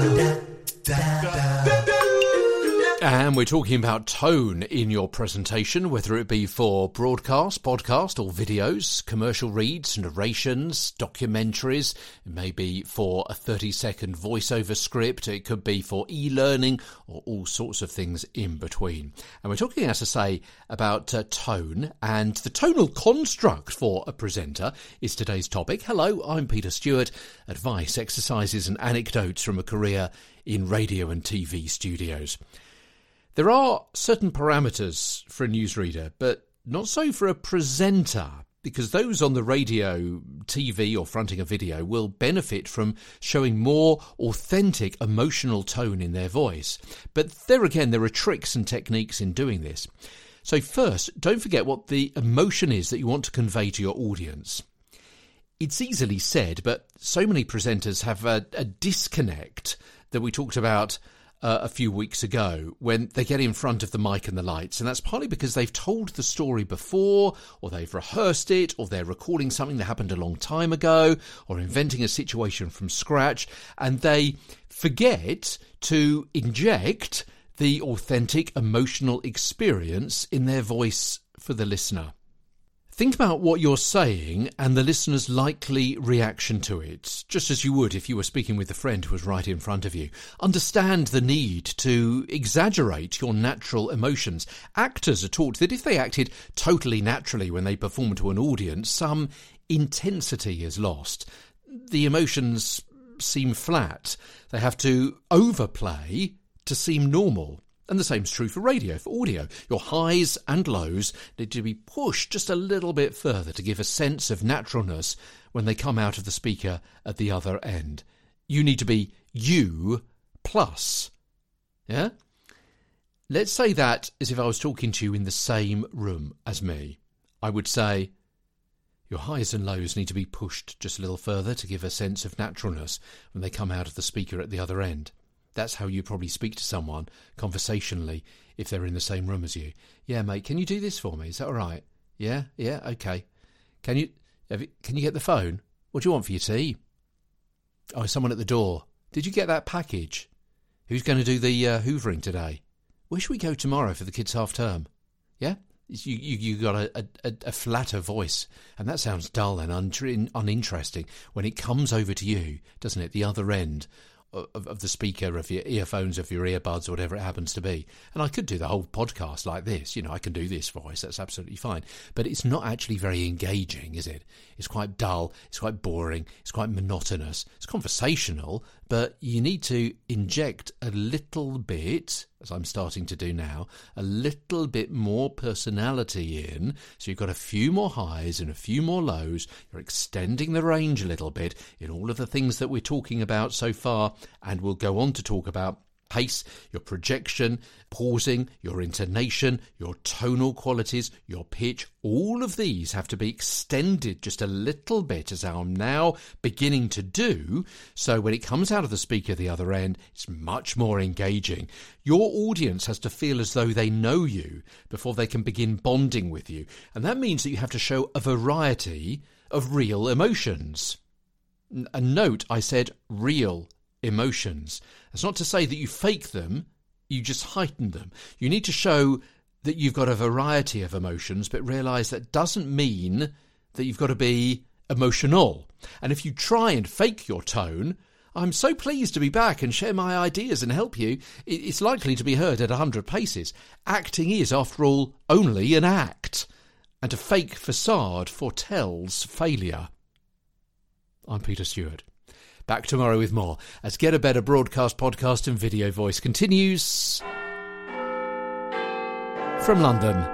da da da. And we're talking about tone in your presentation, whether it be for broadcast, podcast, or videos, commercial reads, narrations, documentaries. It may be for a 30 second voiceover script. It could be for e learning or all sorts of things in between. And we're talking, as I say, about uh, tone and the tonal construct for a presenter is today's topic. Hello, I'm Peter Stewart. Advice, exercises, and anecdotes from a career in radio and TV studios. There are certain parameters for a newsreader, but not so for a presenter, because those on the radio, TV, or fronting a video will benefit from showing more authentic emotional tone in their voice. But there again, there are tricks and techniques in doing this. So, first, don't forget what the emotion is that you want to convey to your audience. It's easily said, but so many presenters have a, a disconnect that we talked about uh, a few weeks ago when they get in front of the mic and the lights. And that's partly because they've told the story before, or they've rehearsed it, or they're recording something that happened a long time ago, or inventing a situation from scratch. And they forget to inject the authentic emotional experience in their voice for the listener. Think about what you're saying and the listener's likely reaction to it, just as you would if you were speaking with a friend who was right in front of you. Understand the need to exaggerate your natural emotions. Actors are taught that if they acted totally naturally when they perform to an audience, some intensity is lost. The emotions seem flat. They have to overplay to seem normal. And the same's true for radio, for audio. Your highs and lows need to be pushed just a little bit further to give a sense of naturalness when they come out of the speaker at the other end. You need to be you plus. Yeah? Let's say that as if I was talking to you in the same room as me. I would say, your highs and lows need to be pushed just a little further to give a sense of naturalness when they come out of the speaker at the other end. That's how you probably speak to someone conversationally if they're in the same room as you. Yeah, mate, can you do this for me? Is that all right? Yeah, yeah, okay. Can you, you can you get the phone? What do you want for your tea? Oh, someone at the door. Did you get that package? Who's going to do the uh, hoovering today? Where should we go tomorrow for the kids' half term? Yeah, you you, you got a, a, a flatter voice, and that sounds dull and un- uninteresting when it comes over to you, doesn't it? The other end of, of the speaker, of your earphones, of your earbuds, or whatever it happens to be. And I could do the whole podcast like this. You know, I can do this voice. That's absolutely fine. But it's not actually very engaging, is it? It's quite dull. It's quite boring. It's quite monotonous. It's conversational, but you need to inject a little bit, as I'm starting to do now, a little bit more personality in. So you've got a few more highs and a few more lows. You're extending the range a little bit in all of the things that we're talking about so far, and we'll go on to talk about pace, your projection, pausing, your intonation, your tonal qualities, your pitch, all of these have to be extended just a little bit as I'm now beginning to do. So when it comes out of the speaker the other end, it's much more engaging. Your audience has to feel as though they know you before they can begin bonding with you. And that means that you have to show a variety of real emotions. A note, I said real emotions. That's not to say that you fake them, you just heighten them. You need to show that you've got a variety of emotions, but realize that doesn't mean that you've got to be emotional. And if you try and fake your tone, I'm so pleased to be back and share my ideas and help you. It's likely to be heard at a hundred paces. Acting is, after all, only an act, and a fake facade foretells failure. I'm Peter Stewart. Back tomorrow with more as Get a Better broadcast, podcast, and video voice continues from London.